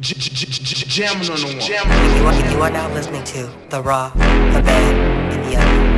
Jamming on the one. You are, you are now listening to The Raw, The Bad, and The Ugly.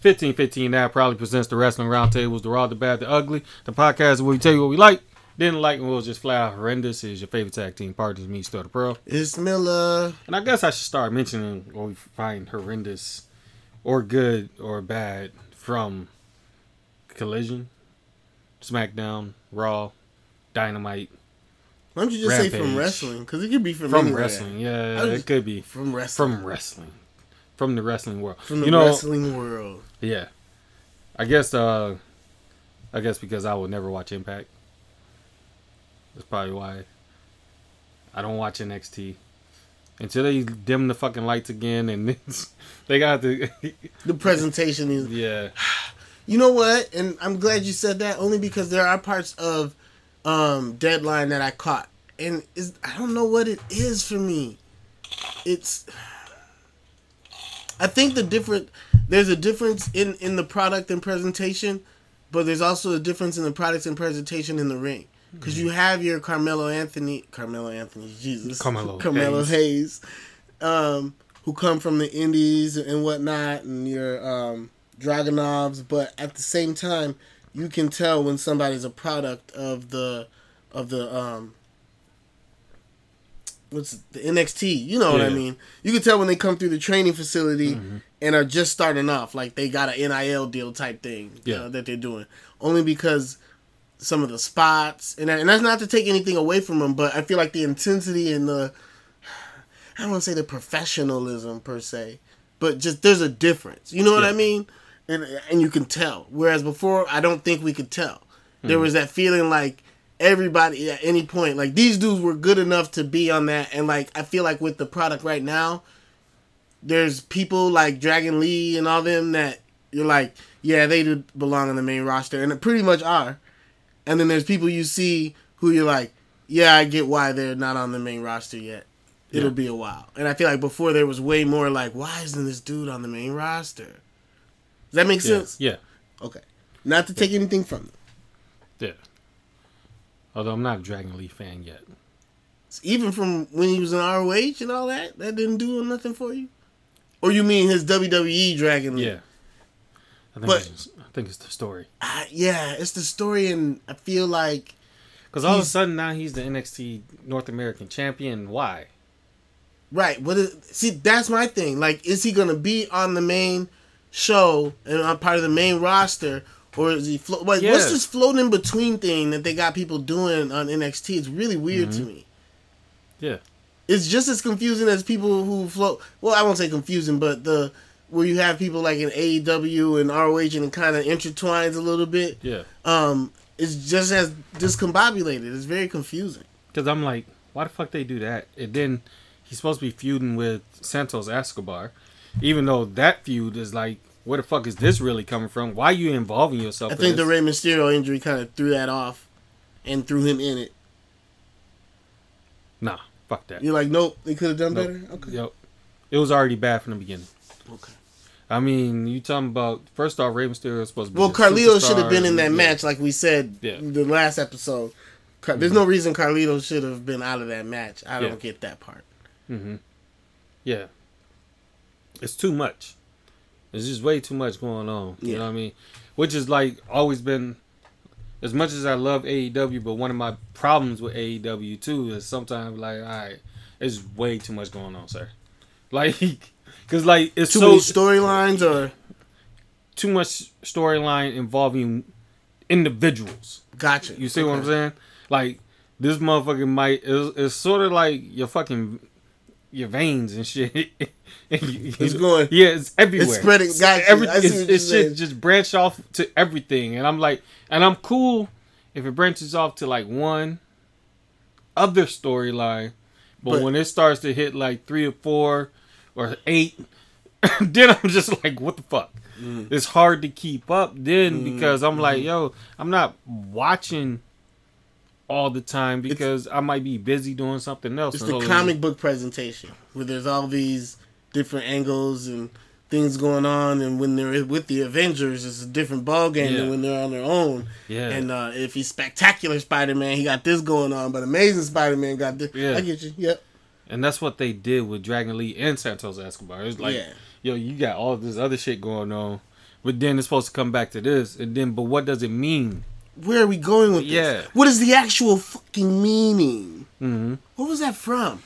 Fifteen fifteen now probably presents the Wrestling Roundtables, the Raw, the Bad, the Ugly, the podcast where we tell you what we like, didn't like, and we'll just fly out horrendous. Is your favorite tag team partners, me, Sterldapearl. It's Miller. And I guess I should start mentioning what we find horrendous or good or bad from Collision, SmackDown, Raw, Dynamite, Why don't you just say from wrestling? Because it could be from, from anywhere. wrestling. Yeah, it could be From wrestling. from wrestling, from the wrestling world. From the you know, wrestling world. Yeah. I guess uh I guess because I will never watch Impact. That's probably why I don't watch NXT. Until they dim the fucking lights again and they got the The presentation is. Yeah. You know what? And I'm glad you said that only because there are parts of um, Deadline that I caught. And is I don't know what it is for me. It's. I think the different. There's a difference in, in the product and presentation, but there's also a difference in the products and presentation in the ring. Because you have your Carmelo Anthony. Carmelo Anthony, Jesus. Carmelo Carmelo Hayes. Hayes. um, who come from the indies and whatnot, and your um, Dragunovs, but at the same time, you can tell when somebody's a product of the of the um, what's the NXT. You know what I mean? You can tell when they come through the training facility mm-hmm. and are just starting off, like they got an NIL deal type thing you Yeah. know, that they're doing, only because some of the spots and and that's not to take anything away from them, but I feel like the intensity and the I don't want to say the professionalism per se, but just there's a difference. You know what Yeah. I mean? And and you can tell. Whereas before, I don't think we could tell. There mm-hmm. was that feeling like everybody at any point, like these dudes were good enough to be on that. And like I feel like with the product right now, there's people like Dragon Lee and all them that you're like, yeah, they do belong on the main roster, and it pretty much are. And then there's people you see who you're like, yeah, I get why they're not on the main roster yet. It'll Yeah. be a while. And I feel like before there was way more like, why isn't this dude on the main roster? Does that make Yeah. sense? Yeah. Okay. Not to take anything from them. Yeah. Although I'm not a Dragon Lee fan yet. Even from when he was in ROH and all that, that didn't do nothing for you? Or you mean his WWE Dragon Lee? Yeah. I think But- it's, I think it's the story. Uh, yeah, it's the story, and I feel like Because all of a sudden now he's the NXT North American champion. Why? Right. What is see? That's my thing. Like, is he gonna be on the main show and on part of the main roster, or is he float? Like, Yeah. what's this floating in between thing that they got people doing on NXT? It's really weird to me. Yeah. It's just as confusing as people who float. Well, I won't say confusing, but the where you have people like in AEW and ROH and it kind of intertwines a little bit. Yeah. Um, it's just as discombobulated. It's very confusing. Because I'm like, why the fuck they do that? And then he's supposed to be feuding with Santos Escobar, even though that feud is like, where the fuck is this really coming from? Why are you involving yourself? I in think the this? Rey Mysterio injury kind of threw that off and threw him in it. nah, fuck that. You're like, nope, they could have done Nope. better. Okay. Yep. It was already bad from the beginning. Okay. I mean, you talking about first off, Rey Mysterio is supposed to be. Well, Carlito should have been in that yeah. match, like we said Yeah. the last episode. Car- There's no reason Carlito should have been out of that match. I don't get that part. Mm-hmm. Yeah. It's too much. There's just way too much going on. You know what I mean? Which is like always been as much as I love AEW, but one of my problems with AEW too is sometimes like, all right, it's way too much going on, sir. Like, cause like it's Too so many storylines, or too much storyline involving individuals. gotcha. You see what I'm saying? Like this motherfucker might is it's sort of like your fucking your veins and shit. It's going- Yeah, it's everywhere. it's spreading- gotcha. every- it's, you're it's saying. shit just branch off to everything, and I'm like, and I'm cool if it branches off to like one other storyline, but, But- when it starts to hit like three or four or eight, then I'm just like, what the fuck? Mm. It's hard to keep up then because I'm like, yo, I'm not watching all the time because I might be busy doing something else. It's the comic book presentation where there's all these different angles and things going on, and when they're with the Avengers, it's a different ball game Yeah. than when they're on their own. Yeah. And uh, if he's spectacular Spider-Man, he got this going on, but Amazing Spider-Man got this. Yeah. I get you. Yep. And that's what they did with Dragon Lee and Santos Escobar. It's like, Yeah. yo, you got all this other shit going on, but then it's supposed to come back to this, and then, but what does it mean? Where are we going with Yeah. this? What is the actual fucking meaning? hmm What was that from?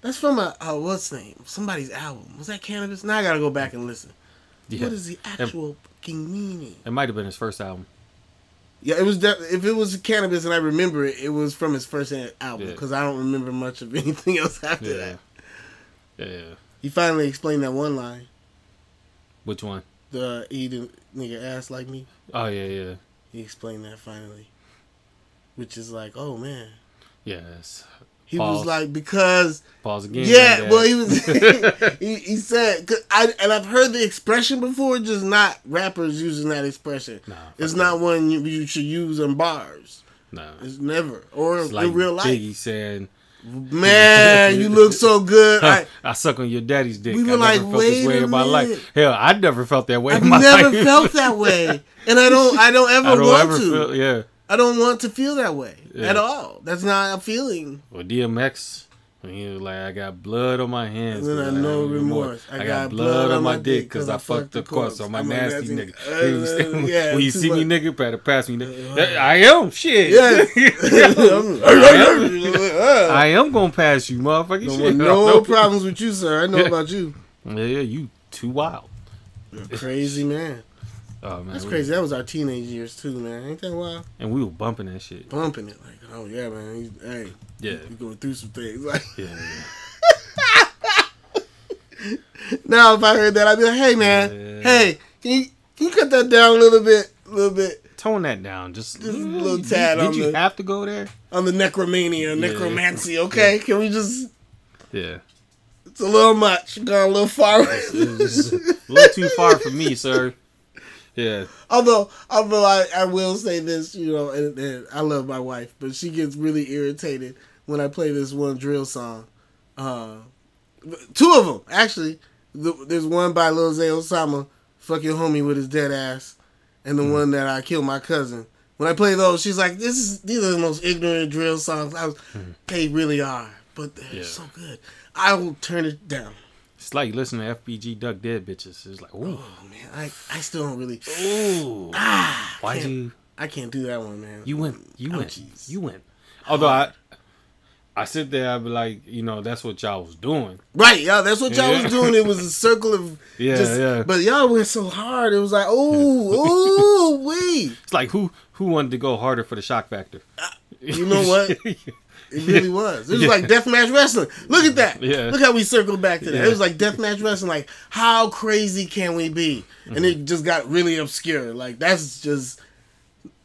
That's from a uh, what's name? Somebody's album. Was that Canibus? Now I gotta go back and listen. Yeah. What is the actual fucking meaning? It might have been his first album. Yeah, it was. De- if it was Canibus and I remember it, it was from his first a- album Yeah. because I don't remember much of anything else after Yeah. that. Yeah. He finally explained that one line. Which one? The eating nigga ass like me. Oh yeah, yeah, He explained that finally, which is like, oh man. yes. He Pause. was like because Pause again. Yeah, well, he was. he, he said, cause I and I've heard the expression before, just not rappers using that expression. Nah, it's not one you, you should use in bars. no. It's never or It's like in real life. Biggie saying, Man, you look so good. I, I, suck on your daddy's dick. We were I like, never felt this wait way a in my life. minute. Hell, I never felt that way I've in my never life. felt that way, and I don't. I don't ever I don't want ever to. feel. Yeah. I don't want to feel that way Yeah. at all. That's not a feeling. Well, DMX, when he was like, I got blood on my hands. And then I know have remorse. I, got, blood on my dick because I fucked the corpse on my I'm nasty nasty- nigga. uh, When you see- yeah, when you see me, nigga, better pass me. Nigga. I am shit. Yeah. I am gonna pass you, motherfucker. No, Shit. no problems with you, sir. I know about you. Yeah, yeah, you too wild. Crazy man. Oh man, That's crazy. That was our teenage years too, man. Ain't that wild? And we were bumping that shit. Bumping it like, oh yeah, man. He's, hey, Yeah, you going through some things. Like yeah, now, if I heard that, I'd be like, hey man, Yeah. hey, can you can you cut that down a little bit, a little bit Tone that down, just, Just a little tad Did, on you the- have to go there? on the necromania, necromancy? Okay, can we just? Yeah, It's a little much. Gone a little far. it was just a little too far for me, sir. Yeah, although, although I, I will say this, you know, and, and I love my wife, but she gets really irritated when I play this one drill song. Uh, two of them actually. The, there's one by Lil Zay Osama, "Fuck Your Homie" with his dead ass, and the one that I killed my cousin. When I play those, she's like, "This is these are the most ignorant drill songs." I was, they really are, but they're Yeah. so good. I will turn it down. it's like listening to FBG Duck Dead bitches. It's like, ooh, Oh man, I I still don't really. ooh. Ah, Why'd can't- you? I can't do that one, man. You went. You Oh, went. jeez. You went. Although I, I sit there, I be like, you know, that's what y'all was doing. Right, yeah, that's what y'all Yeah. was doing. It was a circle of Yeah, just, yeah. But y'all went so hard. It was like, oh, ooh, wee. It's like who who wanted to go harder for the shock factor? You know what? It really was. It was like deathmatch wrestling. Look at that. Yeah. Look how we circled back to that. Yeah. It was like deathmatch wrestling. Like, how crazy can we be? And Mm-hmm. it just got really obscure. Like, that's just.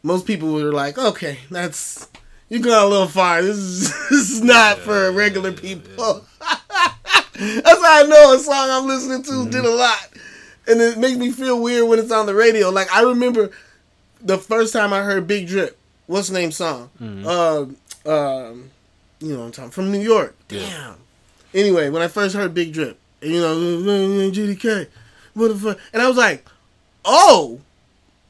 Most people were like, okay, that's. You gone a little far. This is, this is not for regular people. that's how I know a song I'm listening to Mm-hmm. did a lot. And it makes me feel weird when it's on the radio. Like, I remember the first time I heard Big Drip. What's the name song? Mm-hmm. Uh, um, you know what I'm talking from New York. Yeah. Damn. Anyway, when I first heard Big Drip, you know, GDK, what the fuck, and I was like, oh,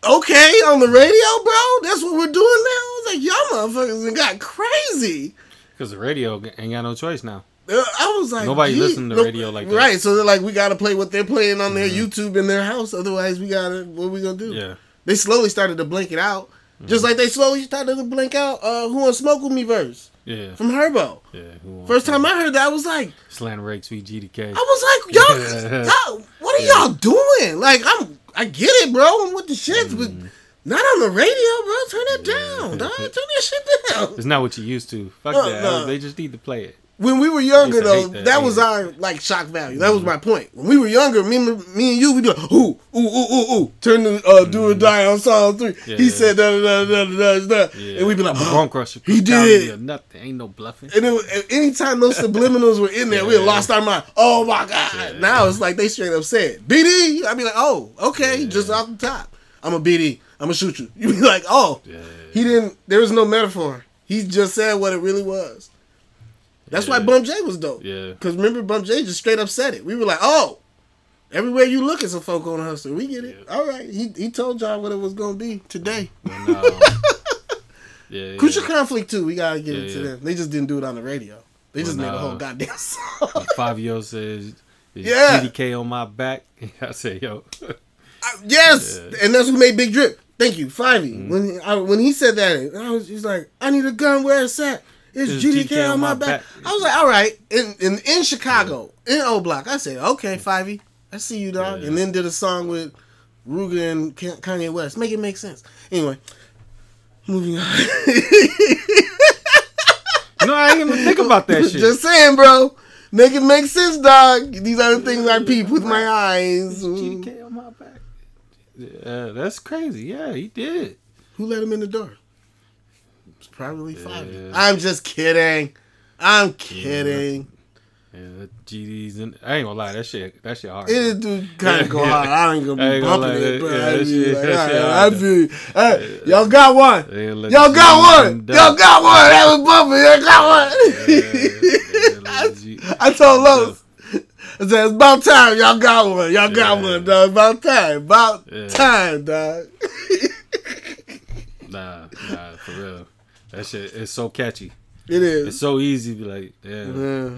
okay, on the radio, bro. That's what we're doing now. I was like, y'all motherfuckers got crazy. Because the radio ain't got no choice now. Uh, I was like, Nobody gee, listen to no- radio like that. right? So they're like, we gotta play what they're playing on their YouTube in their house. Otherwise, we gotta what we gonna do? Yeah. They slowly started to blink it out, Mm-hmm. just like they slowly started to blink out uh, "Who Want Smoke with Me" verse Yeah. from Herbo. Yeah. First to- time I heard that, I was like, Slant Rake Sweet GDK. I was like, y'all, y'all what are y'all doing? Like, I'm, I get it, bro. I'm with the shits, but Mm-hmm. not on the radio, bro. Turn that down, dog. Turn that shit down. It's not what you used to. Fuck No, that. no. They just need to play it. When we were younger, though, that, that, was our like shock value. That was my point. When we were younger, me, me and you, we'd be like, ooh, ooh, ooh, ooh, ooh, turn the uh, do or die on song three. Mm-hmm. Yeah. He said da da da da da da, Yeah. and we'd be like, Bone Crusher. He did. Nothing. Ain't no bluffing. And it, anytime those subliminals were in there, we lost our mind. Oh my god! Yeah. Now it's like they straight up said BD. I'd be like, oh, okay, just off the top. I'm a BD. I'm gonna shoot you. You'd be like, oh, Yeah. he didn't. There was no metaphor. He just said what it really was. That's why Yeah. Bump J was dope. Yeah. Because remember, Bump J just straight up said it. We were like, oh, everywhere you look is a folk on the hustle. We get it. All right. He he told y'all what it was gonna be today. And, um, yeah. yeah. Crucial conflict too. We gotta give it to yeah. them. They just didn't do it on the radio. They just When, made a whole uh, goddamn song. Fivio says, Yeah. GDK on my back? I say, yo. yes, Yeah. and that's who made Big Drip. Thank you, Fivey. Mm-hmm. When he, I, when he said that, I was he's like, I need a gun. Where it's at? It's It's GDK, on my back. I was like, all right. In in, in Chicago, in O Block, I said, okay, Fivey, I see you, dog. Yeah. And then did a song with Ruger and Kanye West. Make it make sense. Anyway, moving on. No, I ain't even think about that shit. Just saying, bro. Make it make sense, dog. These are the things I peep with my eyes. GDK on my back. Yeah, that's crazy. Yeah, he did. Who let him in the door? Probably five. Yeah. I'm just kidding. I'm kidding. Yeah, GD's in. I ain't gonna lie, that shit, that shit hard. It do kind of go Yeah. hard. I ain't gonna I be ain't gonna bumping it, but yeah, I be like, I you. Hey, y'all got one. Y'all got one. Y'all got one. That was bumping. Y'all got one. yeah, G- I told Lowe's. I said, it's about time y'all got one. Y'all got Yeah. one, dog. About time. About Yeah. time, dog. Nah, nah, for real. That shit is so catchy. It is. It's so easy to be like, yeah. Yeah.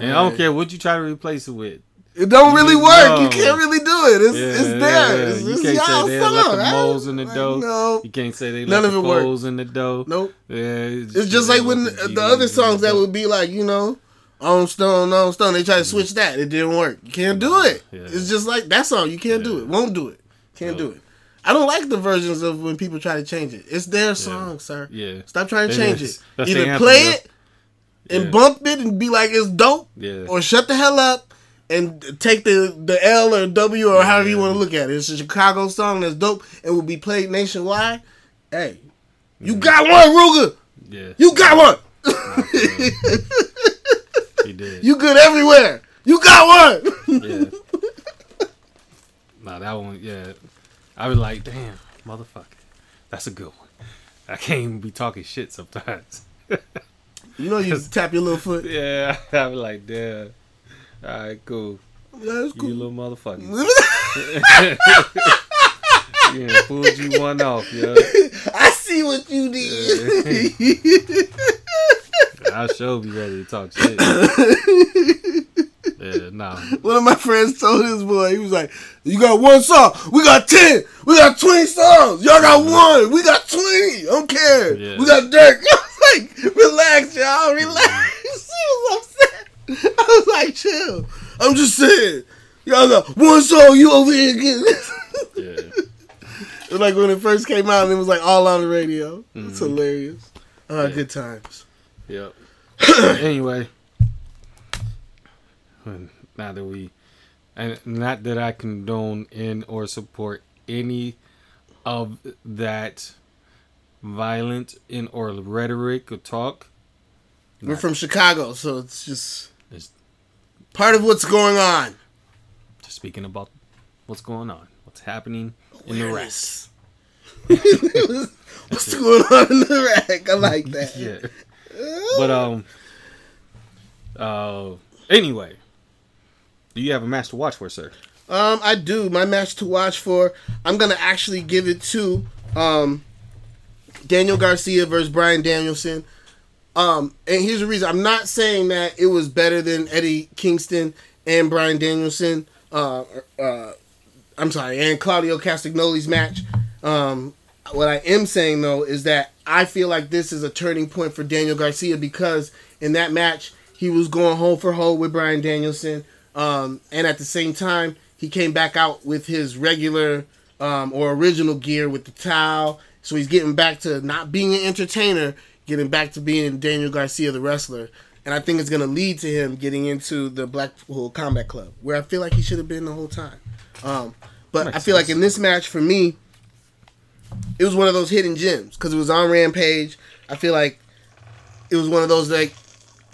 And I don't care what you try to replace it with. It don't really work. You can't really do it. It's, Yeah, it's there. yeah. It's, You it's can't say they song. the I- moles in the like, dough. No. You can't say they None of the foes in the dough. Nope. Yeah, It's just like when the, the other songs that would be like, you know, on stone, on stone. They try to switch that. It didn't work. You can't do it. Yeah. It's just like that song. You can't do it. Won't do it. Can't No. do it. I don't like the versions of when people try to change it. It's their song, sir. Yeah. Stop trying to It change is. it. That's Either play yeah. it and bump it and be like it's dope, Yeah. or shut the hell up and take the the L or W or however you want to look at it. It's a Chicago song that's dope and will be played nationwide. Hey, you Mm-hmm. got one, Ruger. Yeah. You got one. He did. You good everywhere. You got one. Yeah. nah, that one, yeah. I was like, damn, motherfucker. That's a good one. I can't even be talking shit sometimes. you know you tap your little foot. yeah, I was like, damn. All right, cool. That's cool. You little motherfucker. yeah, fooled you one off, yo. I see what you did. I sure be ready to talk shit. Yeah, nah. One of my friends told his boy, he was like, You got one song. We got 10. We got 20 songs. Y'all got one. We got 20. I don't care. Yeah. We got Dirk. I was like, Relax, y'all. Relax. he was upset. I was like, Chill. I'm just saying. Y'all got one song. You over here getting Yeah. It was like when it first came out and it was like all on the radio. Mm-hmm. It's hilarious. Uh, Good times. Yep. anyway, now that we, and not that I condone in or support any of that violent in or rhetoric or talk. We're from Chicago, so it's just It's part of what's going on. just speaking about what's going on, what's happening in the rest. Awareness. What's going on in the rack? I like that. Yeah. But um. Uh. Anyway, do you have a match to watch for, sir? Um, I do. My match to watch for. I'm gonna actually give it to um, Daniel Garcia versus Brian Danielson. Um, and here's the reason. I'm not saying that it was better than Eddie Kingston and Brian Danielson. Uh, uh, I'm sorry, and Claudio Castagnoli's match. Um, what I am saying though is that I feel like this is a turning point for Daniel Garcia because in that match he was going hole for hole with Brian Danielson, um, and at the same time he came back out with his regular um, or original gear with the towel. So he's getting back to not being an entertainer, getting back to being Daniel Garcia the wrestler. And I think it's going to lead to him getting into the Blackpool Combat Club, where I feel like he should have been the whole time. Um, but I feel like in this match, for me, it was one of those hidden gems because it was on Rampage. I feel like it was one of those like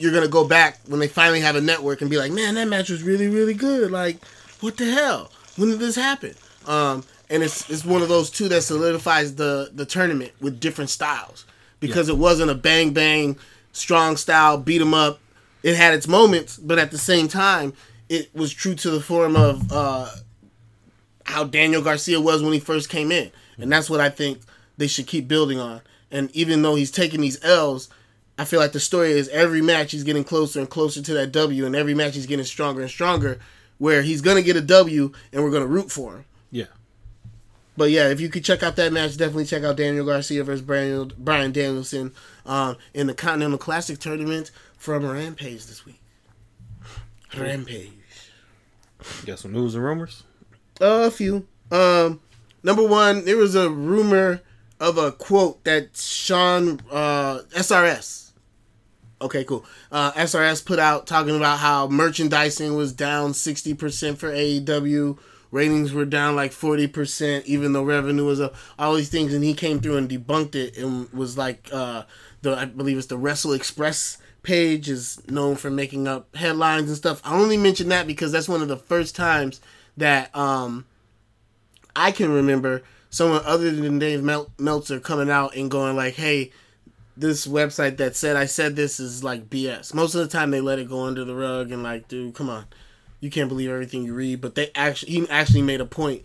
you're gonna go back when they finally have a network and be like, man, that match was really really good. Like, what the hell? When did this happen? Um, and it's it's one of those two that solidifies the the tournament with different styles because it wasn't a bang bang strong style beat 'em up. It had its moments, but at the same time, it was true to the form of uh, how Daniel Garcia was when he first came in. And that's what I think they should keep building on. And even though he's taking these L's, I feel like the story is every match he's getting closer and closer to that W, and every match he's getting stronger and stronger, where he's going to get a W and we're going to root for him. Yeah. But yeah, if you could check out that match, definitely check out Daniel Garcia versus Brian, Brian Danielson um, in the Continental Classic tournament from Rampage this week. Rampage. Got some news and rumors? a few. Um, number one, there was a rumor of a quote that Sean uh, SRS. Okay, cool. Uh, SRS put out talking about how merchandising was down sixty percent for AEW. Ratings were down like forty percent, even though revenue was up. All these things, and he came through and debunked it, and was like, uh, the I believe it's the Wrestle Express page is known for making up headlines and stuff. I only mention that because that's one of the first times that um I can remember someone other than Dave Mel- Meltzer coming out and going like, "Hey, this website that said I said this is like BS." Most of the time they let it go under the rug and like, "Dude, come on. You can't believe everything you read." But they actually he actually made a point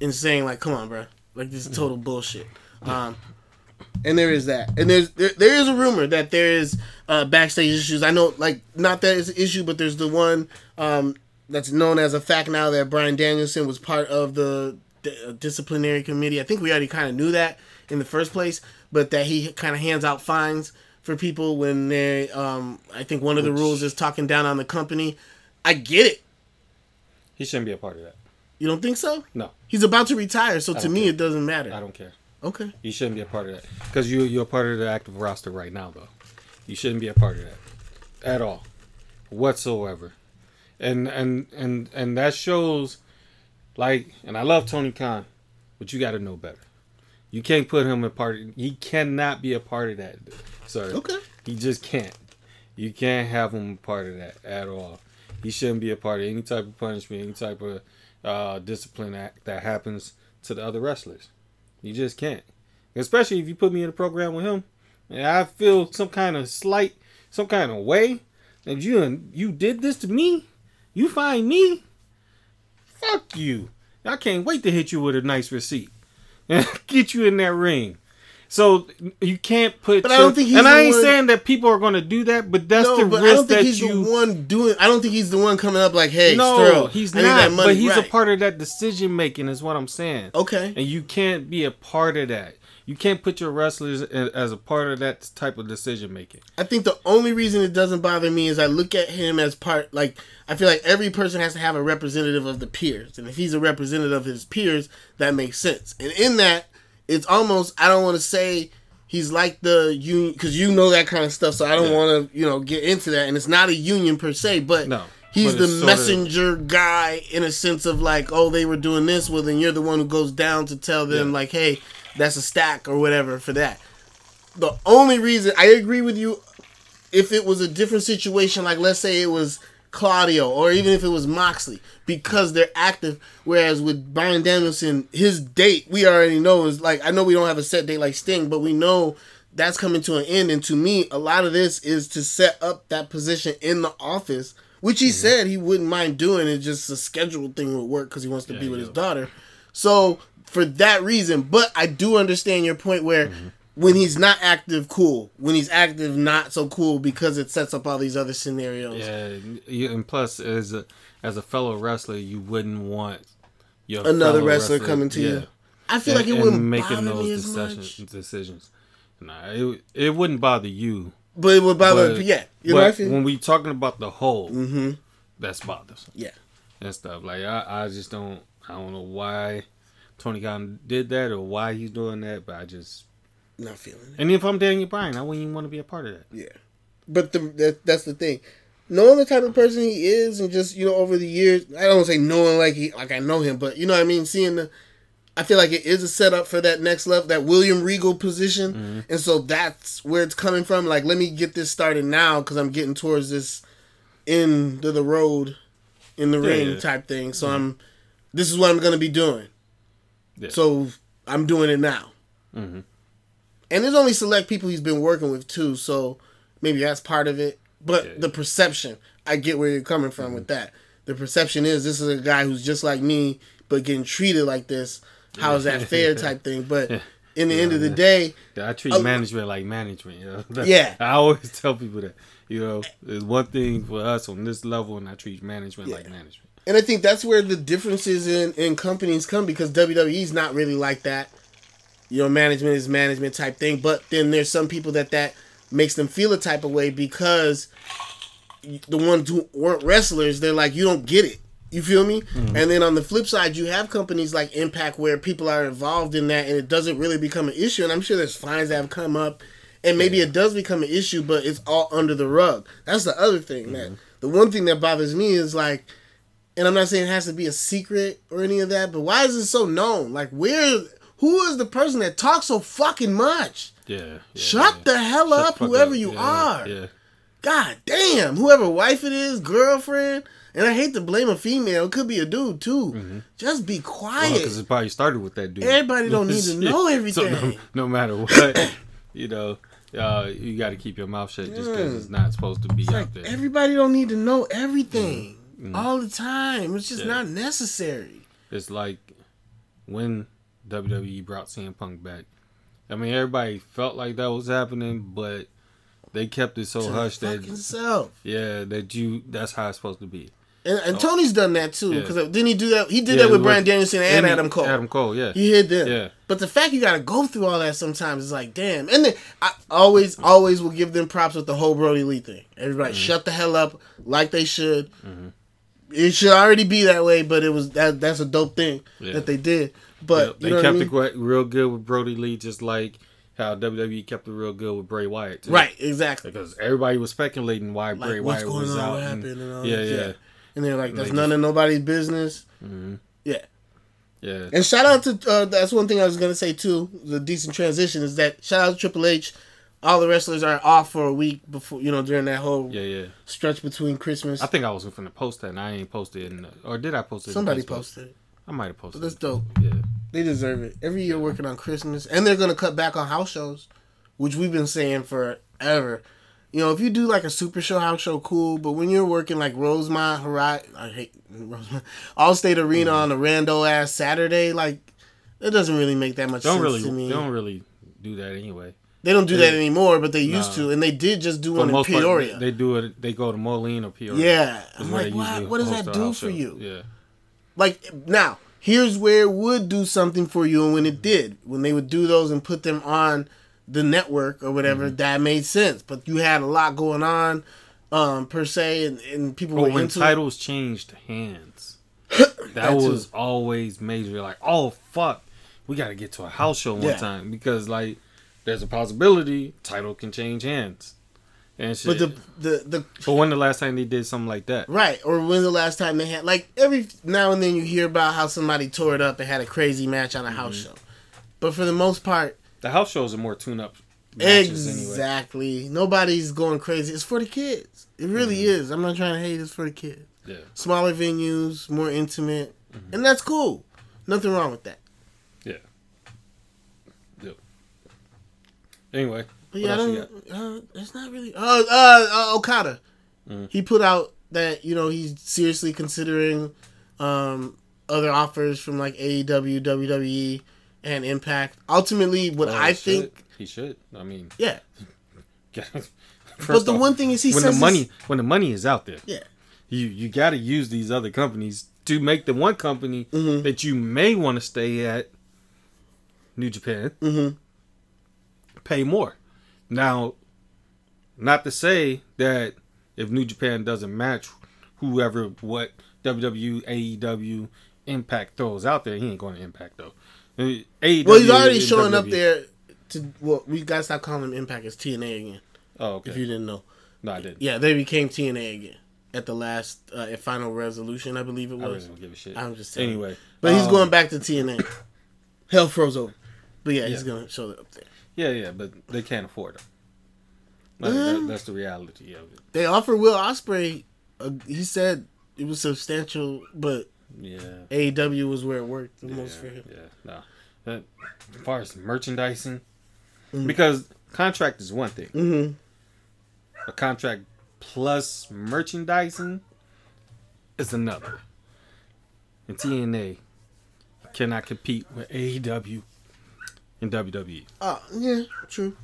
in saying like, "Come on, bro. Like this is total bullshit." Um and there is that, and there's there, there is a rumor that there is uh, backstage issues. I know, like not that it's an issue, but there's the one um, that's known as a fact now that Brian Danielson was part of the di- uh, disciplinary committee. I think we already kind of knew that in the first place, but that he kind of hands out fines for people when they. Um, I think one of the Which- rules is talking down on the company. I get it. He shouldn't be a part of that. You don't think so? No, He's about to retire, so to me care. it doesn't matter. I don't care. Okay. You shouldn't be a part of that because you you're a part of the active roster right now, though. You shouldn't be a part of that at all, whatsoever. And and and and that shows, like, and I love Tony Khan, but you got to know better. You can't put him a part. He cannot be a part of that, Sorry. Okay. He just can't. You can't have him a part of that at all. He shouldn't be a part of any type of punishment, any type of uh, discipline act that happens to the other wrestlers. You just can't. Especially if you put me in a program with him, and I feel some kind of slight, some kind of way that you you did this to me. You find me. Fuck you. I can't wait to hit you with a nice receipt get you in that ring. So you can't put. But I don't think he's and I ain't one- saying that people are going to do that, but that's no, the but I risk don't think that he's you. the one doing. I don't think he's the one coming up like, "Hey, no, Sterl, he's I not. But he's right. a part of that decision making. Is what I'm saying. Okay. And you can't be a part of that. You can't put your wrestlers as a part of that type of decision making. I think the only reason it doesn't bother me is I look at him as part. Like I feel like every person has to have a representative of the peers, and if he's a representative of his peers, that makes sense. And in that, it's almost I don't want to say he's like the union because you know that kind of stuff. So I don't Yeah. want to you know get into that. And it's not a union per se, but No, He's but the messenger guy in a sense of like, oh, they were doing this. Well, then you're the one who goes down to tell them, Yeah. like, hey, that's a stack or whatever for that. The only reason I agree with you, if it was a different situation, like let's say it was Claudio or even if it was Moxley, because they're active. Whereas with Brian Danielson, his date we already know is like I know we don't have a set date like Sting, but we know that's coming to an end. And to me, a lot of this is to set up that position in the office, which he mm-hmm. said he wouldn't mind doing. It's just a scheduled thing would work because he wants to be with yeah. his daughter. So for that reason, but I do understand your point where Mm-hmm. when he's not active, cool. When he's active, not so cool because it sets up all these other scenarios. Yeah, and plus as a as a fellow wrestler, you wouldn't want your Another fellow wrestler coming to you. I feel like it wouldn't making bother those me as decisions. much. Decisions. Nah, it it wouldn't bother you. But it would bother. But, yeah, you know what I feel. when we talking about the whole, mm-hmm. that's bothersome Yeah. and stuff. Like I, I just don't, I don't know why Tony Khan did that or why he's doing that, but I just. Not feeling it. And if I'm Daniel Bryan, I wouldn't even want to be a part of that. Yeah. But the that, that's the thing. Knowing the type of person he is, and just you know over the years, I don't say knowing like he like I know him, but you know what I mean. Seeing the, I feel like it is a setup for that next level, that William Regal position, Mm-hmm. and so that's where it's coming from. Like, let me get this started now because I'm getting towards this end of the road, in the Yeah, ring yeah. type thing. So I'm, this is what I'm gonna be doing. Yeah. So I'm doing it now. hmm And there's only select people he's been working with too, so maybe that's part of it. But Yeah. the perception, I get where you're coming from with that. The perception is this is a guy who's just like me, but getting treated like this. How is that fair? Type thing. But in the end of the day, Yeah, I treat Oh. management like management. You know? Yeah. I always tell people that. You know, there's one thing for us on this level, and I treat management like management. And I think that's where the differences in in companies come because WWE's not really like that. You know, management is management type thing. But then there's some people that that makes them feel a type of way because the ones who weren't wrestlers, they're like, you don't get it. You feel me? Mm-hmm. And then on the flip side, you have companies like Impact where people are involved in that and it doesn't really become an issue. And I'm sure there's fines that have come up and maybe it does become an issue, but it's all under the rug. That's the other thing. That mm-hmm. the one thing that bothers me is like, and I'm not saying it has to be a secret or any of that, but why is it so known? Like, where, who is the person that talks so fucking much? Yeah. yeah Shut yeah. the hell Shut up, the whoever up. you Yeah, are. Yeah. God damn, whoever wife it is, girlfriend, and I hate to blame a female, it could be a dude too. Mm-hmm. Just be quiet. Because it probably started with that dude. Everybody don't need to know So no, everything. no matter what, you know, uh, you got to keep your mouth shut just because it's mm. not supposed to be It's out like there. everybody don't need to know mm. everything all the time. It's just Mm-hmm. Yeah. not necessary. It's like when WWE brought CM Punk back. I mean, everybody felt like that was happening, but they kept it so To hushed that himself. yeah, that you that's how it's supposed to be. And, and Tony's done that too. Yeah. Because didn't he do that? He did Yeah, that with Brian Danielson and, And Adam Cole. Adam Cole, yeah. He hid them. Yeah. But the fact you got to go through all that sometimes is like, damn. And then I always, always will give them props with the whole Brodie Lee thing. Everybody Mm-hmm. shut the hell up like they should. It should already be that way, but it was that. That's a dope thing Yeah. that they did. But Yeah, you they know what I kept mean? it real good with Brodie Lee, just like how WWE kept it real good with Bray Wyatt. Too. right, exactly. Because everybody was speculating why Bray Like what's Wyatt going was on, out. and- and all yeah, yeah, And they're like, They that's none just- of nobody's business. Mhm. Yeah. yeah. And shout out to uh, that's one thing I was gonna say too. The decent transition is that shout out to Triple H. All the wrestlers are off for a week before you know during that whole Yeah, yeah. stretch between Christmas. I think I was going to post that, and I ain't posted it. In or did I post it? Somebody posted. it. I might have posted. That's dope. Yeah. They deserve it. Every year working on Christmas, and they're gonna cut back on house shows, which we've been saying forever. You know, if you do like a super show house show, cool. But when you're working like Rosemont, Horizon, I hate Rosemont, Allstate Arena Mm-hmm. on a rando ass Saturday, like it doesn't really make that much Don't sense really, to me. don't really do that anyway. They don't do They- that anymore, but they used Nah. to, and they did just do one in most part, Peoria. they do it. They go to Moline or Peoria. yeah, I'm like, what, what does that do for show. you? Yeah. Like now, here's where it would do something for you, and when it did, when they would do those and put them on the network or whatever, Mm-hmm. that made sense. But you had a lot going on, um, per se, and, and people But were when into titles changed hands, that, That was always major. Like, oh fuck, we got to get to a house show one Yeah. time because like, there's a possibility title can change hands, and shit. But the the the But when the last time they did something like that? Right, or when the last time they had like every now and then you hear about how somebody tore it up and had a crazy match on a house Mm-hmm. show, but for the most part, The house shows are more tune-up matches anyway. exactly nobody's going crazy. It's for the kids. It really Mm-hmm. is. I'm not trying to hate. It's for the kids. Yeah, Smaller venues, more intimate, Mm-hmm. and that's cool. Nothing wrong with that. yeah, yep. Anyway, But yeah, I don't. Uh, it's not really. Uh, uh, uh Okada. Mm. He put out that you know he's seriously considering um, other offers from like AEW, WWE, and Impact. Ultimately, what Oh, I he should. think, he should. I mean, yeah. But the off, one thing is, he when says the money when the money is out there, yeah, you you got to use these other companies to make the one company Mhm. that you may want to stay at New Japan, Mhm. Pay more. Now, not to say that if New Japan doesn't match whoever what WWE, AEW, Impact throws out there, he ain't going to Impact though. Uh, AEW Well, he's already showing up there. To well, we gotta stop calling him Impact. It's TNA again. Oh, If you didn't know, no, I didn't. yeah, they became TNA again at the last uh, at Final Resolution, I believe it was. I really don't give a shit. I'm just saying. Anyway, But he's um, going back to TNA. Hell froze over. But yeah, he's gonna show up there. Yeah, yeah, but they can't afford him. Like, that, that's the reality of it. They offered Will Ospreay. Uh, he said it was substantial, but Yeah. AEW was where it worked the most yeah, for him. Yeah, no. That, as far as merchandising, Mm. because contract is one thing. Mm-hmm. A contract plus merchandising is another. And TNA cannot compete with AEW and WWE. Oh, uh, yeah, true.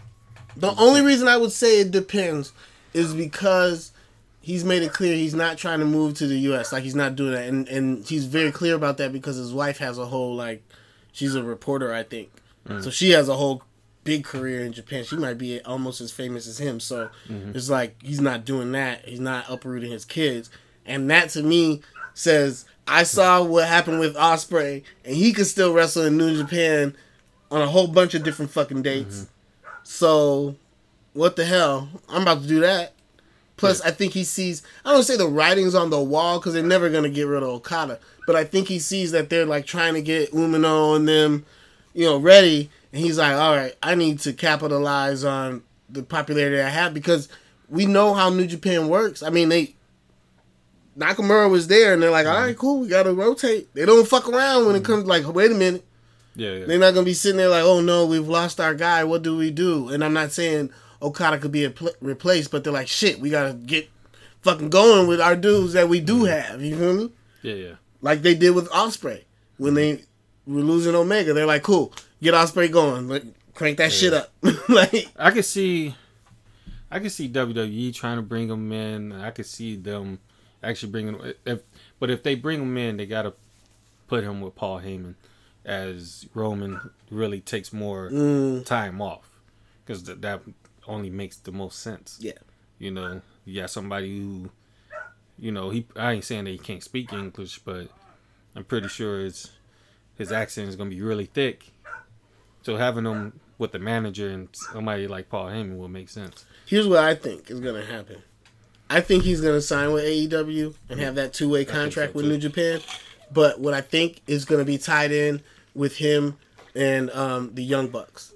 The only reason I would say it depends is because he's made it clear he's not trying to move to the U.S. Like he's not doing that, and and he's very clear about that because his wife has a whole like, she's a reporter, I think, mm. so she has a whole big career in Japan. She might be almost as famous as him. So mm-hmm. it's like he's not doing that. He's not uprooting his kids, and that to me says I saw what happened with Ospreay, and he could still wrestle in New Japan on a whole bunch of different fucking dates. Mm-hmm. So, what the hell? I'm about to do that. Plus, I think he sees. I don't say the writings on the wall because they're never gonna get rid of Okada, but I think he sees that they're like trying to get Umino and them, you know, ready, and he's like, all right, I need to capitalize on the popularity I have because we know how New Japan works. I mean, they Nakamura was there, and they're like, mm-hmm. all right, cool, we gotta rotate. They don't fuck around when it mm-hmm. comes like, wait a minute. Yeah, yeah. They're not gonna be sitting there like, oh no, we've lost our guy. What do we do? And I'm not saying Okada could be a pl- replaced, but they're like, shit, we gotta get fucking going with our dudes that we do mm-hmm. have. You feel me? yeah, yeah. Like they did with Ospreay when they were losing Omega. They're like, cool, get Ospreay going, like crank that shit up. like, I could see, I could see WWE trying to bring him in. I could see them actually bringing if, but if they bring him in, they gotta put him with Paul Heyman, as Roman really takes more mm, time off, because that, that only makes the most sense. yeah, You know, you got somebody who, you know, he. I ain't saying that he can't speak English, but I'm pretty sure it's his accent is gonna be really thick. So having him with the manager and somebody like Paul Heyman will make sense. here's what I think is gonna happen. I think he's gonna sign with AEW and have that two way contract so, with. New Japan. But what I think is gonna be tied in with him and um, the Young Bucks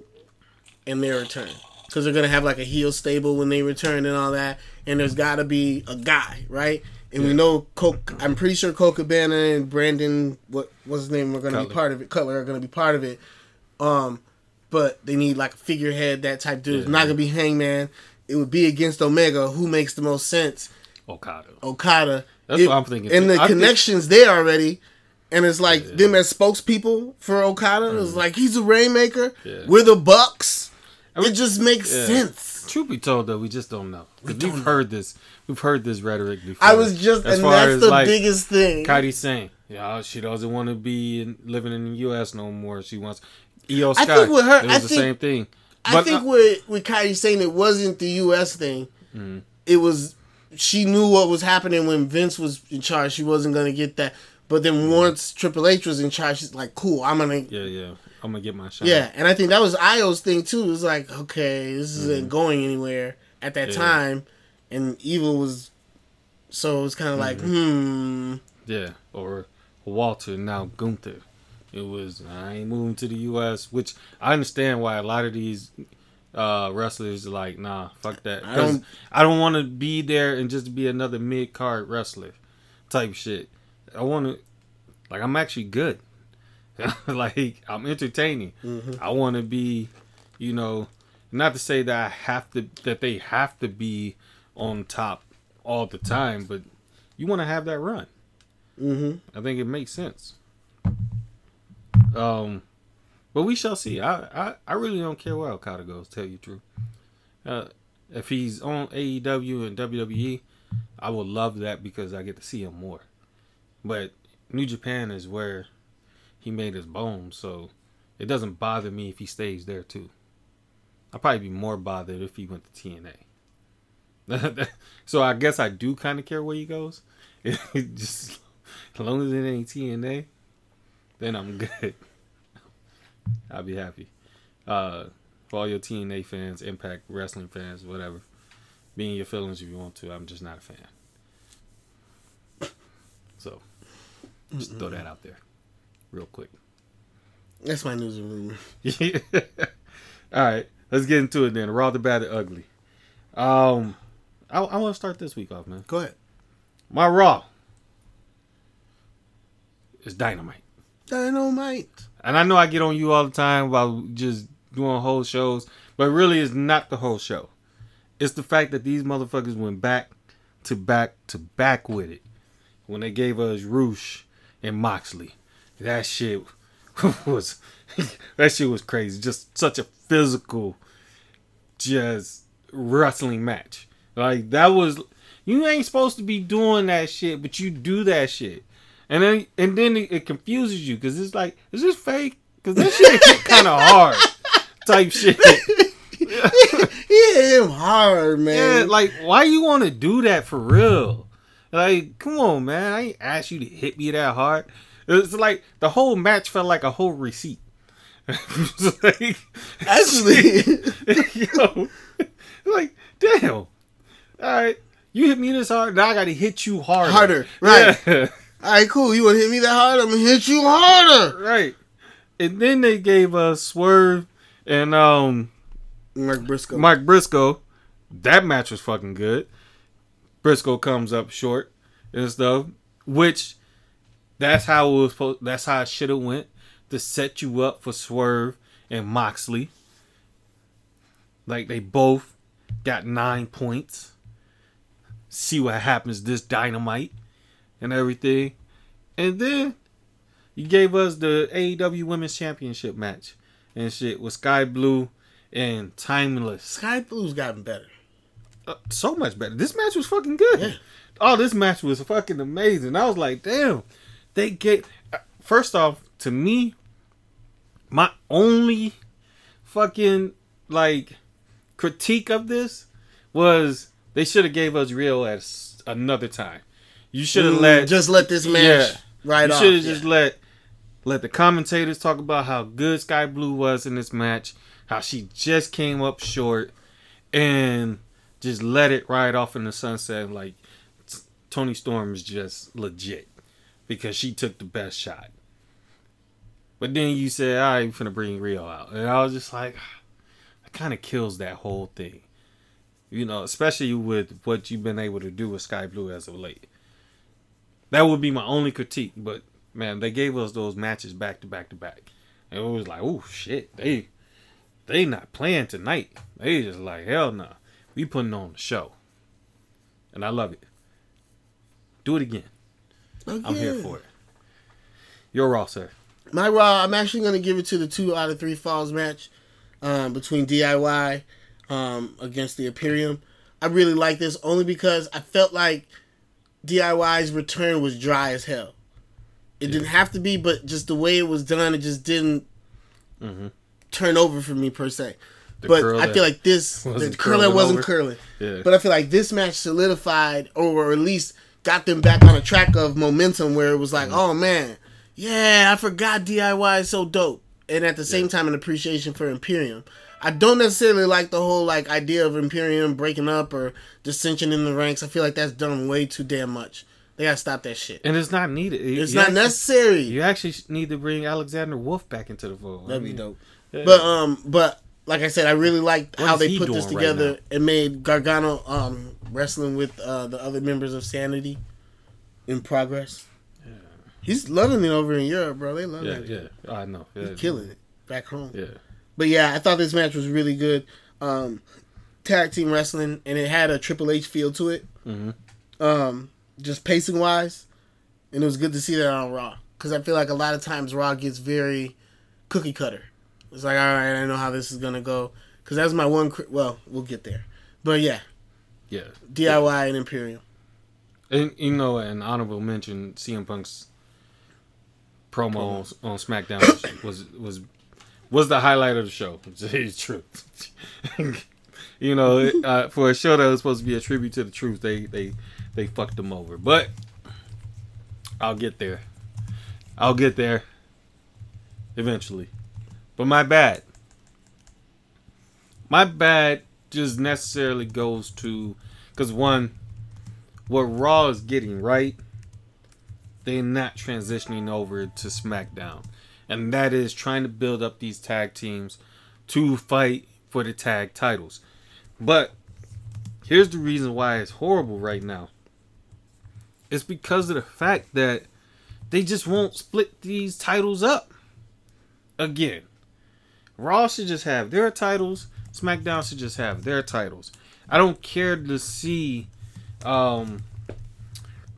and their return. Because they're gonna have like a heel stable when they return and all that. And there's gotta be a guy, right? And we know Coke. I'm pretty sure Colt Cabana and Brandon, what what's his name, are gonna be part of it. Cutler are gonna be part of it. Um, but they need like a figurehead, that type dude. It's not gonna be Hangman. It would be against Omega. Who makes the most sense? Okada. Okada. That's It- what I'm thinking, And too. the I think- connections there already. And it's like Yeah. them as spokespeople for Okada. It's like he's a rainmaker. Yeah. We're the Bucks. mean, it just makes yeah. sense. Truth be told, though, we just don't know. we've know. heard this. We've heard this rhetoric before. I was just, As and far that's as, the like, biggest thing. Kairi saying, "Yeah, she doesn't want to be in, living in the U.S. no more. She wants." Io I think with her- it was I the think- same thing. I think uh, with with saying it wasn't the U.S. thing, it was she knew what was happening when Vince was in charge. She wasn't gonna get that, but then once Triple H was in charge, she's like, "Cool, I'm gonna." yeah, yeah. I'm gonna get my shot. Yeah, and I think that was Io's thing too. It was like, okay, this isn't going anywhere at that Mm-hmm. Yeah. time, and Evil was, so it was kind of like, Mm-hmm. hmm, Yeah, or Walter now Gunther. It was I ain't moving to the U.S., which I understand why a lot of these uh, wrestlers are like, nah, fuck that. I don't- I don't want to be there and just be another mid card wrestler type shit. I want to, like, I'm actually good. like, I'm entertaining. I want to be, you know, not to say that I have to, that they have to be on top all the time, but you want to have that run. hmm I think it makes sense. Um, but we shall see. I, I, I really don't care where Okada goes. Tell you truth. Uh, if he's on AEW and WWE, I would love that because I get to see him more. But New Japan is where he made his bones. So it doesn't bother me if he stays there too. I'd probably be more bothered if he went to TNA. so I guess I do kind of care where he goes. Just as long as it ain't TNA, then I'm good. I'll be happy. Uh, for all your TNA fans, Impact Wrestling fans, whatever, be in your feelings if you want to. I'm just not a fan. So, just throw that out there, real quick. That's my news and rumor. All right, let's get into it then. Raw, the bad, the ugly. Um, I, I want to start this week off, man. Go ahead. My Raw is dynamite. Dynamite. And I know I get on you all the time about just doing whole shows, but really it's not the whole show. It's the fact that these motherfuckers went back to back to back with it. When they gave us Rush and Moxley. That shit was that shit was crazy. Just such a physical just wrestling match. Like that was you ain't supposed to be doing that shit, but you do that shit. And then and then it, it confuses you because it's like, is this fake? Because this shit kind of hard type shit. he hit him hard, man. Yeah, like why you want to do that for real? Like, come on, man. I ain't asked you to hit me that hard. It's like the whole match felt like a whole receipt. like, Actually, yo, like, damn. All right, you hit me this hard, now I got to hit you harder. Harder, right. Yeah. all right, cool. You want to hit me that hard? I'm gonna hit you harder. right. And then they gave us Swerve and um Mark Briscoe. Mike Briscoe. That match was fucking good. Briscoe comes up short and stuff, which that's how it was. Supposed, that's how it should have went to set you up for Swerve and Moxley. Like they both got nine points. See what happens this dynamite and everything, and then you gave us the AEW Women's Championship match and shit with Skye Blue and Timeless Skye Blue's gotten better. Uh, so much better. This match was fucking good. Yeah. Oh, this match was fucking amazing. I was like, damn, they get. uh, First off, to me, my only fucking like critique of this was they should have gave us real at another time. You should have Mm, let just let this match Yeah. right you off. should have yeah. just let let the commentators talk about how good Skye Blue was in this match, how she just came up short, and just let it ride off in the sunset. Like Toni Storm is just legit because she took the best shot. But then you said, "All right, we're finna bring Riho out," and I was just like, that kind of kills that whole thing. You know, especially with what you've been able to do with Skye Blue as of late. That would be my only critique. But man, they gave us those matches back to back to back, and it was like, oh shit, they they not playing tonight. They just like hell no, we putting on the show, and I love it. Do it again. I'm here for it. You're raw, sir. My Raw, I'm actually going to give it to the two out of three falls match um, between DIY um, against the Imperium. I really like this only because I felt like DIY's return was dry as hell. It didn't have to be, but just the way it was done, it just didn't turn over for me per se. The but curl I feel like this, the wasn't curling wasn't over. curling. Yeah. But I feel like this match solidified, or at least got them back on a track of momentum where it was like, oh man, yeah, I forgot DIY is so dope, and at the same time, an appreciation for Imperium. I don't necessarily like the whole like idea of Imperium breaking up or dissension in the ranks. I feel like that's done way too damn much. They gotta stop that shit. and it's not needed. You- It's you not actually- necessary. You actually need to bring Alexander Wolfe back into the fold. I That'd be mean, dope. yeah. But um, but like I said, I really liked What how they put this right together now? and made Gargano um wrestling with uh the other members of Sanity in progress. Yeah. He's loving it over in Europe, bro. They love it. yeah, yeah, I know. Yeah, He's killing it back home. Yeah, But yeah, I thought this match was really good. Um, tag team wrestling, and it had a Triple H feel to it. Mhm. Um, just pacing wise, and it was good to see that on Raw because I feel like a lot of times Raw gets very cookie cutter. It's like, all right, I know how this is gonna go because that's my one. Cri- well, we'll get there, but yeah, yeah. DIY and Imperium. And you know, an honorable mention: CM Punk's promo on SmackDown was was, was was the highlight of the show. To tell you the truth, you know, it, uh, for a show that was supposed to be a tribute to the truth, they they they fucked them over. But I'll get there. I'll get there eventually. But my bad. My bad just necessarily goes to because one, what Raw is getting right, they're not transitioning over to SmackDown, and that is trying to build up these tag teams to fight for the tag titles. But here's the reason why it's horrible right now. It's because of the fact that they just won't split these titles up. Again, Raw should just have their titles. SmackDown should just have their titles. I don't care to see um,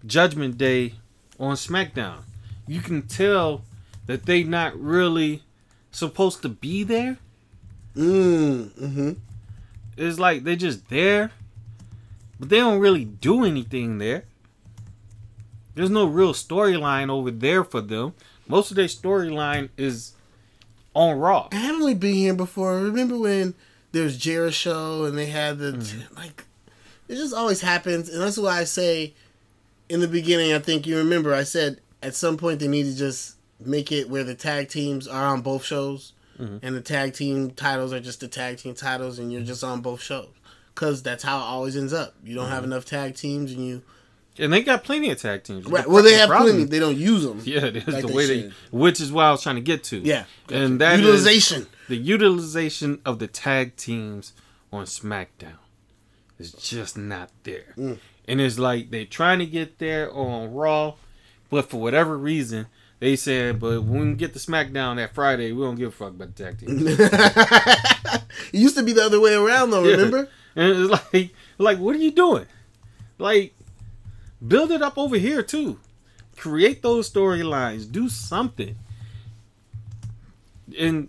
Judgment Day on SmackDown. You can tell that they not really supposed to be there. Mm, mm-hmm. It's like they're just there, but they don't really do anything there. There's no real storyline over there for them. Most of their storyline is on Raw. I haven't we been here before? Remember when there was Jericho and they had the Mm-hmm. like? It just always happens, and that's why I say in the beginning. I think you remember I said at some point they need to just make it where the tag teams are on both shows, Mm-hmm. and the tag team titles are just the tag team titles, and you're just on both shows. Cause that's how it always ends up. You don't Mm-hmm. have enough tag teams, and you And they got plenty of tag teams. right. The Well, they pro- have problem- plenty. They don't use them. Yeah, that's like the way they, should. which is what I was trying to get to. Yeah, and that utilization. the utilization of the tag teams on SmackDown is just not there. Mm. And it's like they're trying to get there on Raw, but for whatever reason, they said, but when we get to SmackDown that Friday, we don't give a fuck about the tag teams. it used to be the other way around, though. Yeah. Remember? And it's like, like, what are you doing? Like, build it up over here too. Create those storylines. Do something. And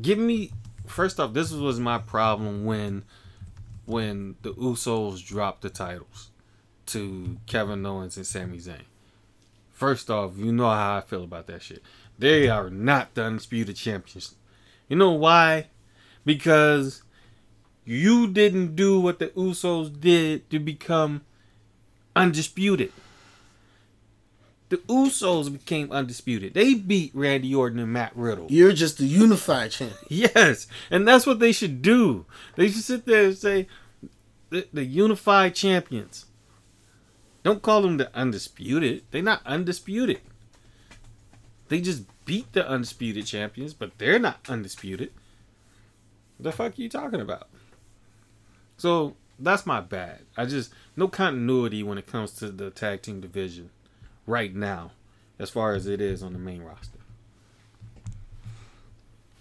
give me first off, this was my problem when when the Usos dropped the titles to Kevin Owens and Sami Zayn. First off, you know how I feel about that shit. They are not the undisputed champions. You know why? Because you didn't do what the Usos did to become undisputed. The Usos became undisputed. They beat Randy Orton and Matt Riddle. You're just the unified champion. Yes, and that's what they should do. They should sit there and say, the, the unified champions. Don't call them the undisputed. They're not undisputed. They just beat the undisputed champions, but they're not undisputed. The fuck are you talking about? So that's my bad. I just no continuity when it comes to the tag team division right now, as far as it is on the main roster.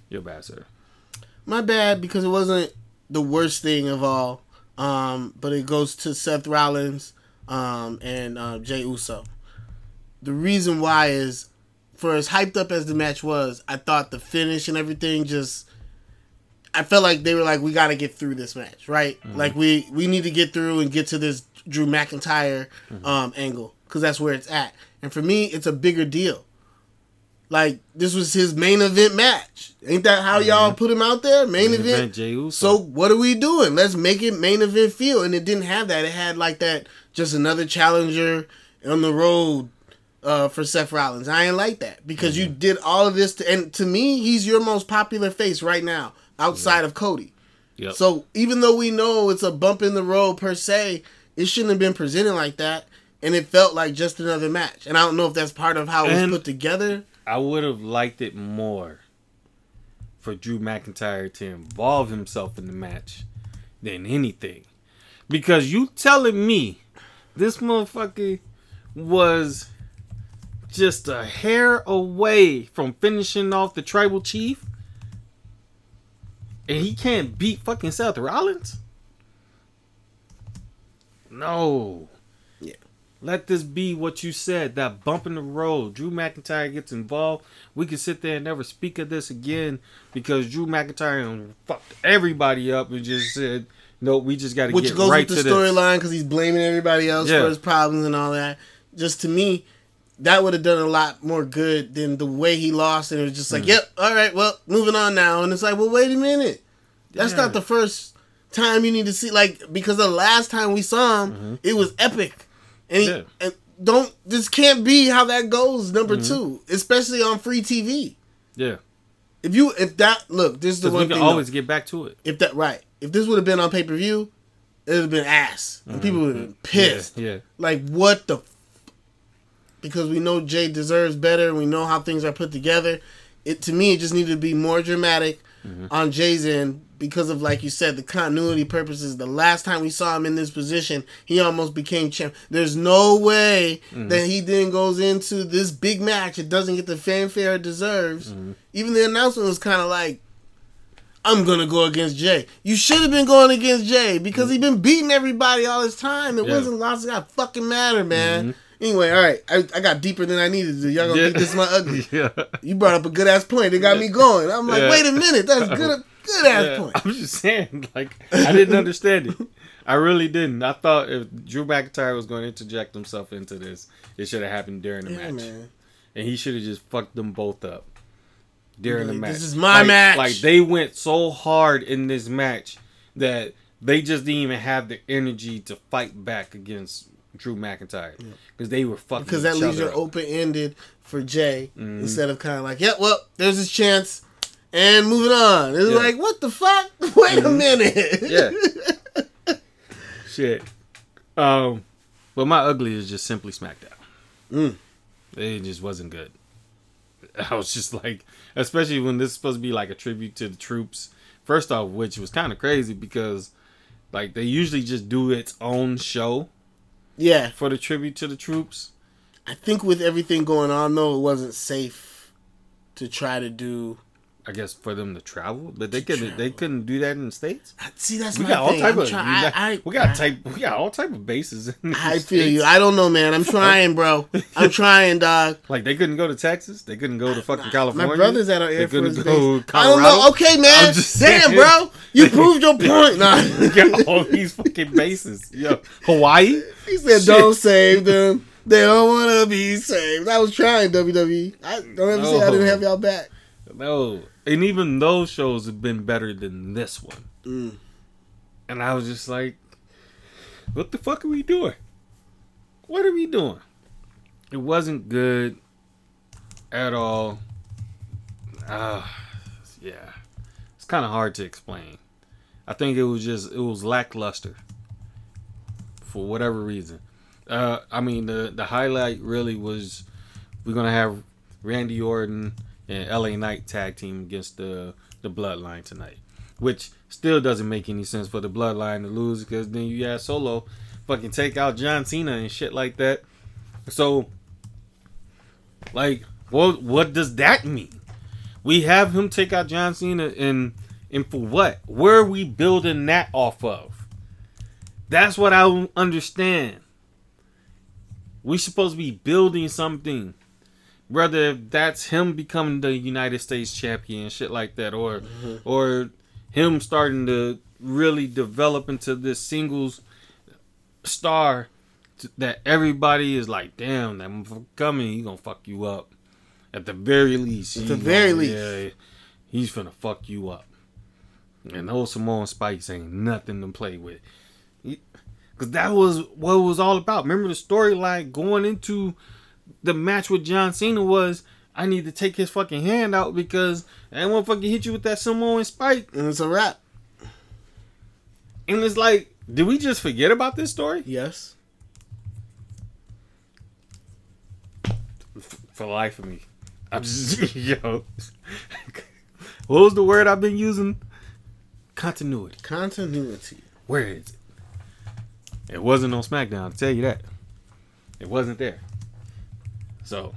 You're bad, sir. My bad because it wasn't the worst thing of all. Um, but it goes to Seth Rollins um, and uh, Jey Uso. The reason why is, for as hyped up as the match was, I thought the finish and everything just. I felt like they were like, we got to get through this match, right? Like we we need to get through and get to this Drew McIntyre um, angle because that's where it's at. And for me, it's a bigger deal. Like this was his main event match. Ain't that how y'all put him out there? Main, Main event. event, So what are we doing? Let's make it main event feel. And it didn't have that. It had like that just another challenger on the road uh, for Seth Rollins. I ain't like that because you did all of this to, and to me, he's your most popular face right now outside of Cody. Yep. So even though we know it's a bump in the road per se, it shouldn't have been presented like that. And it felt like just another match. And I don't know if that's part of how it was put together. I would have liked it more for Drew McIntyre to involve himself in the match than anything. Because you telling me this motherfucker was just a hair away from finishing off the tribal chief and he can't beat fucking Seth Rollins? No. Yeah. Let this be what you said. That bump in the road. Drew McIntyre gets involved. We can sit there and never speak of this again because Drew McIntyre fucked everybody up and just said, "No, we just got to which get goes right with to the storyline because he's blaming everybody else Yeah. for his problems and all that. Just to me, that would have done a lot more good than the way he lost, and it was just like, mm. yep, all right, well, moving on now, and it's like, well, wait a minute, that's Yeah. not the first time you need to see like because the last time we saw him, mm-hmm. it was epic, and, he, Yeah. and don't this can't be how that goes. Number mm-hmm. two, especially on free TV. Yeah. If you if that look, this is the Because we one can always though. get back to it. if that right, if this would have been on pay per view, it would have been ass, and people mm-hmm. would have been pissed. Yeah. yeah. Like what the? Because we know Jey deserves better. We know how things are put together. It to me, it just needed to be more dramatic mm-hmm. on Jey's end because of like you said, the continuity purposes. The last time we saw him in this position, he almost became champ. There's no way mm-hmm. that he then goes into this big match. It doesn't get the fanfare it deserves. Mm-hmm. Even the announcement was kind of like. I'm gonna go against Jey. You should have been going against Jey because he's been beating everybody all this time. It Yeah. wasn't lost. It got fucking matter, man. Anyway, all right. I, I got deeper than I needed to. Y'all gonna Yeah. think this is my ugly. yeah. You brought up a good ass point. It got me going. I'm like, Yeah. wait a minute. That's good. Good ass point. I'm just saying, like, I didn't understand it. I really didn't. I thought if Drew McIntyre was going to interject himself into this, it should have happened during the match, man. and he should have just fucked them both up during the match. this is my Like- match. Like they went so hard in this match that they just didn't even have the energy to fight back against Drew McIntyre because they were fucking. Because that leaves her open ended for Jey Mm-hmm. instead of kind of like, yeah, well, there's his chance. And moving on. It's Yeah. like, what the fuck? Wait a minute. Yeah. Shit. Um, but my ugly is just simply SmackDown. Mm. It just wasn't good. I was just like, especially when this is supposed to be like a tribute to the troops. First off, which was kind of crazy because, like, they usually just do its own show yeah. for the tribute to the troops. I think with everything going on, though, it wasn't safe to try to do. I guess for them to travel, but they couldn't. They couldn't do that in the states. See, that's We my got all thing. type I'm of. try- we, got, I, we got I- type. We got all type of bases. I feel States. you. I don't know, man. I'm trying, bro. I'm trying, dog. Like they couldn't go to Texas. They couldn't go to fucking California. My brother's at our They Air Force go base. to I don't know. Okay, man. Damn, bro. You proved your point. Nah. We got all these fucking bases. Yo, Hawaii. he said, Shit. "Don't save them. They don't want to be saved." I was trying WWE. I don't ever say I didn't have y'all back. No, and even those shows have been better than this one. Mm. And I was just like, "What the fuck are we doing? What are we doing?" It wasn't good at all. Ah, yeah, it's kind of hard to explain. I think it was just it was lackluster for whatever reason. Uh, I mean, the the highlight really was we're gonna have Randy Orton and LA Knight tag team against the the Bloodline tonight, which still doesn't make any sense for the Bloodline to lose because then you have Solo fucking take out John Cena and shit like that. So, like, what what does that mean? We have him take out John Cena and and for what? Where are we building that off of? That's what I don't understand. We supposed to be building something. Whether that's him becoming the United States champion and shit like that, or mm-hmm. or him starting to really develop into this singles star that everybody is like, damn, that motherfucker coming, he gonna fuck you up. At the very least. At the very gonna- least. Yeah, he's finna fuck you up. And those Samoan spikes ain't nothing to play with. Because that was what it was all about. Remember the storyline going into the match with John Cena was I need to take his fucking hand out because that motherfucker hit you with that Samoan spike. And it's a wrap. And it's like, did we just forget about this story? Yes. For life of me. I'm just, yo. what was the word I've been using? Continuity. Continuity. Where is it? It wasn't on SmackDown, I'll tell you that. It wasn't there. So,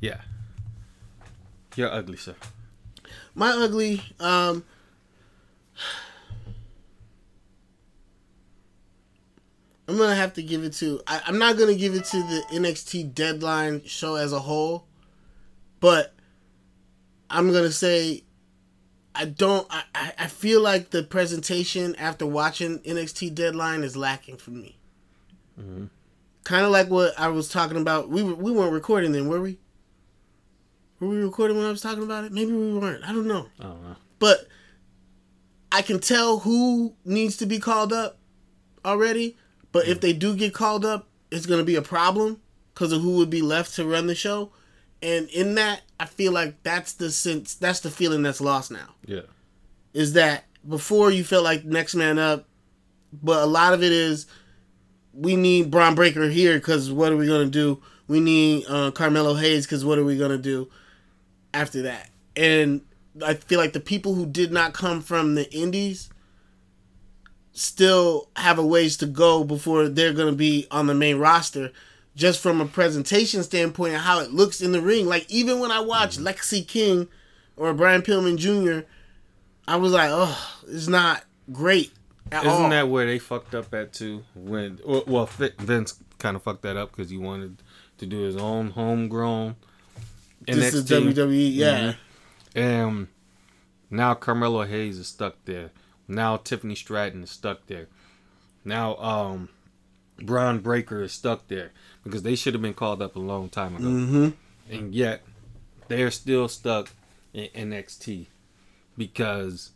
yeah. You're ugly, sir. My ugly. Um. I'm gonna have to give it to. I, I'm not gonna give it to the NXT Deadline show as a whole, but I'm gonna say I don't. I, I I feel like the presentation after watching NXT Deadline is lacking for me. Kind of like what I was talking about. We were, we weren't recording then, were we? Were we recording when I was talking about it? Maybe we weren't. I don't know. I don't know. But I can tell who needs to be called up already. But if they do get called up, it's going to be a problem because of who would be left to run the show. And in that, I feel like that's the sense, that's the feeling that's lost now. Yeah. Is that before you felt like next man up, but a lot of it is we need Bron Breakker here because what are we going to do? We need uh, Carmelo Hayes because what are we going to do after that? And I feel like the people who did not come from the indies still have a ways to go before they're going to be on the main roster just from a presentation standpoint and how it looks in the ring like even when i watch lexis king or brian pillman jr i was like oh it's not great at Isn't all. that where they fucked up at too? When well, well Vince kind of fucked that up because he wanted to do his own homegrown this is NXT. wwe yeah And now Carmelo Hayes is stuck there. Now Tiffany Stratton is stuck there. Now um Bron Breakker is stuck there because they should have been called up a long time ago. mm-hmm And yet they're still stuck in NXT because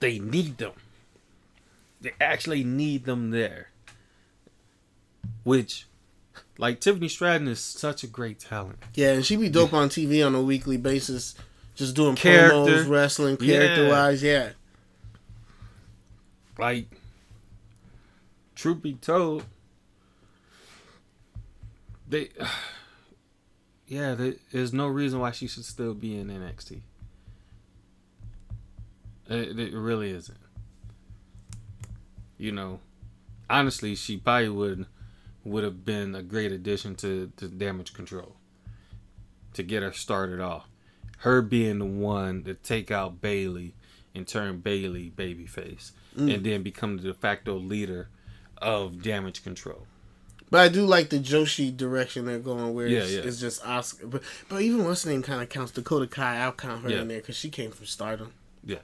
they need them. They actually need them there. Which like Tiffany Stratton is such a great talent. yeah and she be dope on tv on a weekly basis just doing Character. promos wrestling character Yeah. wise yeah like truth be told they yeah there, there's no reason why she should still be in nxt it, it really isn't you know honestly she probably would would have been a great addition to, to damage control to get her started off her being the one to take out bayley and turn bayley babyface mm. and then become the de facto leader of damage control But I do like the Joshi direction they're going, where Yeah, it's, yeah. it's just Asuka. But but even what's name kind of counts. Dakota Kai, I'll count her Yeah. in there because she came from Stardom. Yeah.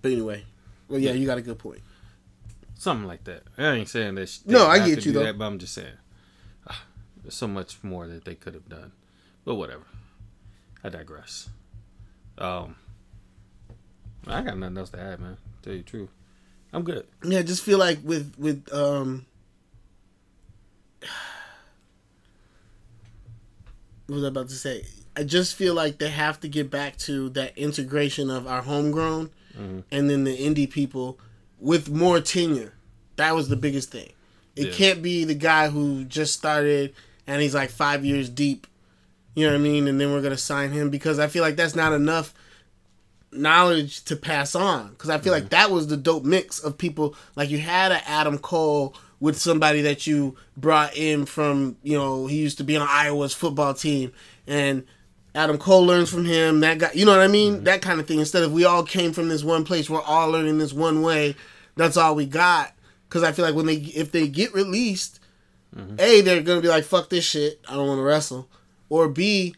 But anyway, well, yeah, you got a good point. Something like that. I ain't saying that. No, I get you, though. That, but I'm just saying, ah, there's so much more that they could have done. But whatever. I digress. Um, I got nothing else to add, man. Tell you the truth, I'm good. Yeah, I just feel like with with um. What was I about to say? I just feel like they have to get back to that integration of our homegrown Mhm. and then the indie people with more tenure. That was the biggest thing. It Yeah. can't be the guy who just started and he's like five years deep. You know what I mean? And then we're gonna sign him because I feel like that's not enough knowledge to pass on. Because I feel like that was the dope mix of people. Like you had an Adam Cole with somebody that you brought in from, you know, he used to be on Iowa's football team, and Adam Cole learns from him. That guy, you know what I mean? That kind of thing. Instead of we all came from this one place, we're all learning this one way. That's all we got. Because I feel like when they, if they get released, a they're gonna be like, fuck this shit. I don't want to wrestle. Or B,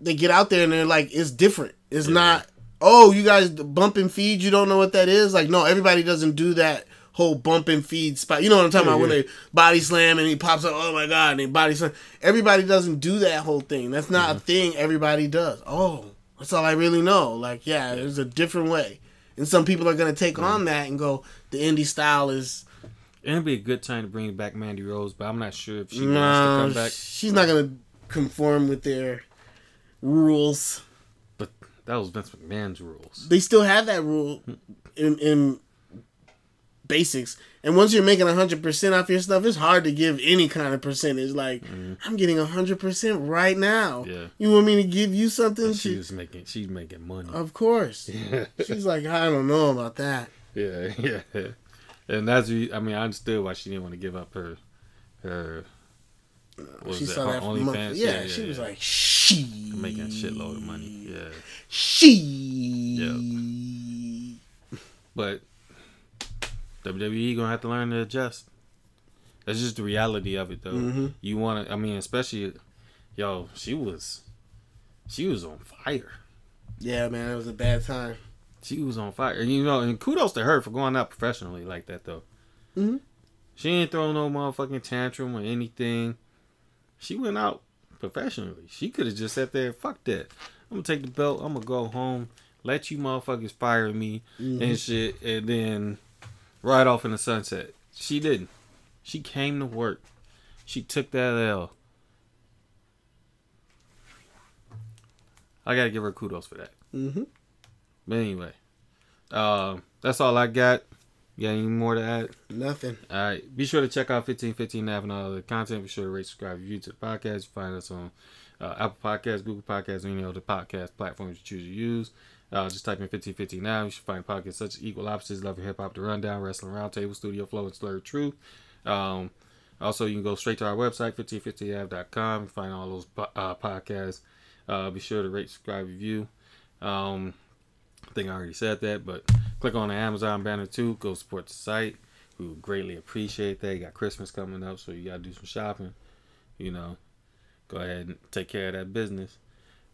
they get out there and they're like, it's different. It's not. Oh, you guys bump and feed. You don't know what that is. Like, no, everybody doesn't do that whole bump and feed spot. You know what I'm talking Yeah, about? When they body slam and he pops up. Oh my god! And they body slam. Everybody doesn't do that whole thing. That's not a mm-hmm. thing everybody does. Oh, that's all I really know. Like, yeah, there's a different way. And some people are gonna take on that and go, the indie style is it'd be a good time to bring back Mandy Rose, but I'm not sure if she wants to come back. she's not gonna conform with their rules. But that was Vince McMahon's rules. They still have that rule hmm. in in basics. And once you're making hundred percent off your stuff, it's hard to give any kind of percentage. Like I'm getting hundred percent right now. Mm-hmm. Yeah. You want me to give you something? She She, was making. She's making money. of course. She's like, I don't know about that. Yeah, yeah. And that's I mean, I understood why she didn't want to give up her her what was she it, saw her that OnlyFans? month. Yeah, she was like, she making a shitload of money. Yeah, She. but WWE gonna have to learn to adjust. That's just the reality of it, though. Mhm. You want to, I mean, especially, yo, she was, she was on fire. Yeah, man, it was a bad time. She was on fire, and you know, and kudos to her for going out professionally like that, though. Mhm. She ain't throw no motherfucking tantrum or anything. She went out professionally. She could have just sat there, fuck that. I'm gonna take the belt, I'm gonna go home, let you motherfuckers fire me and shit, and then ride off in the sunset. She didn't. She came to work. She took that L. I gotta give her kudos for that. Mm-hmm. But anyway, um, that's all I got. You got any more to add? Nothing. All right. Be sure to check out 1515 Nav and all the content. Be sure to rate, subscribe, review to the podcast. You Find us on uh, Apple Podcasts, Google Podcasts, or any other podcast platforms you choose to use. Uh, just type in 1515 Now. You should find podcasts such as Equal Opposites, Love Hip Hop, The Rundown, Wrestling Roundtable, Studio Flow, and Slurred Truth. Um, also, you can go straight to our website, 1515av.com. You find all those uh, podcasts. Uh, be sure to rate, subscribe, review. Um, I think I already said that, but click on the Amazon banner too. Go support the site. We would greatly appreciate that. You got Christmas coming up, so you gotta do some shopping. You know, go ahead and take care of that business.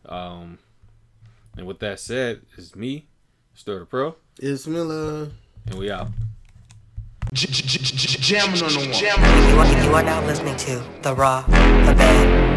Um, and with that said, it's me, Sterldapearl, It's Miller. and we out. Jamming on the one. You are, you are now listening to The Raw, The Bad, and The Ugly.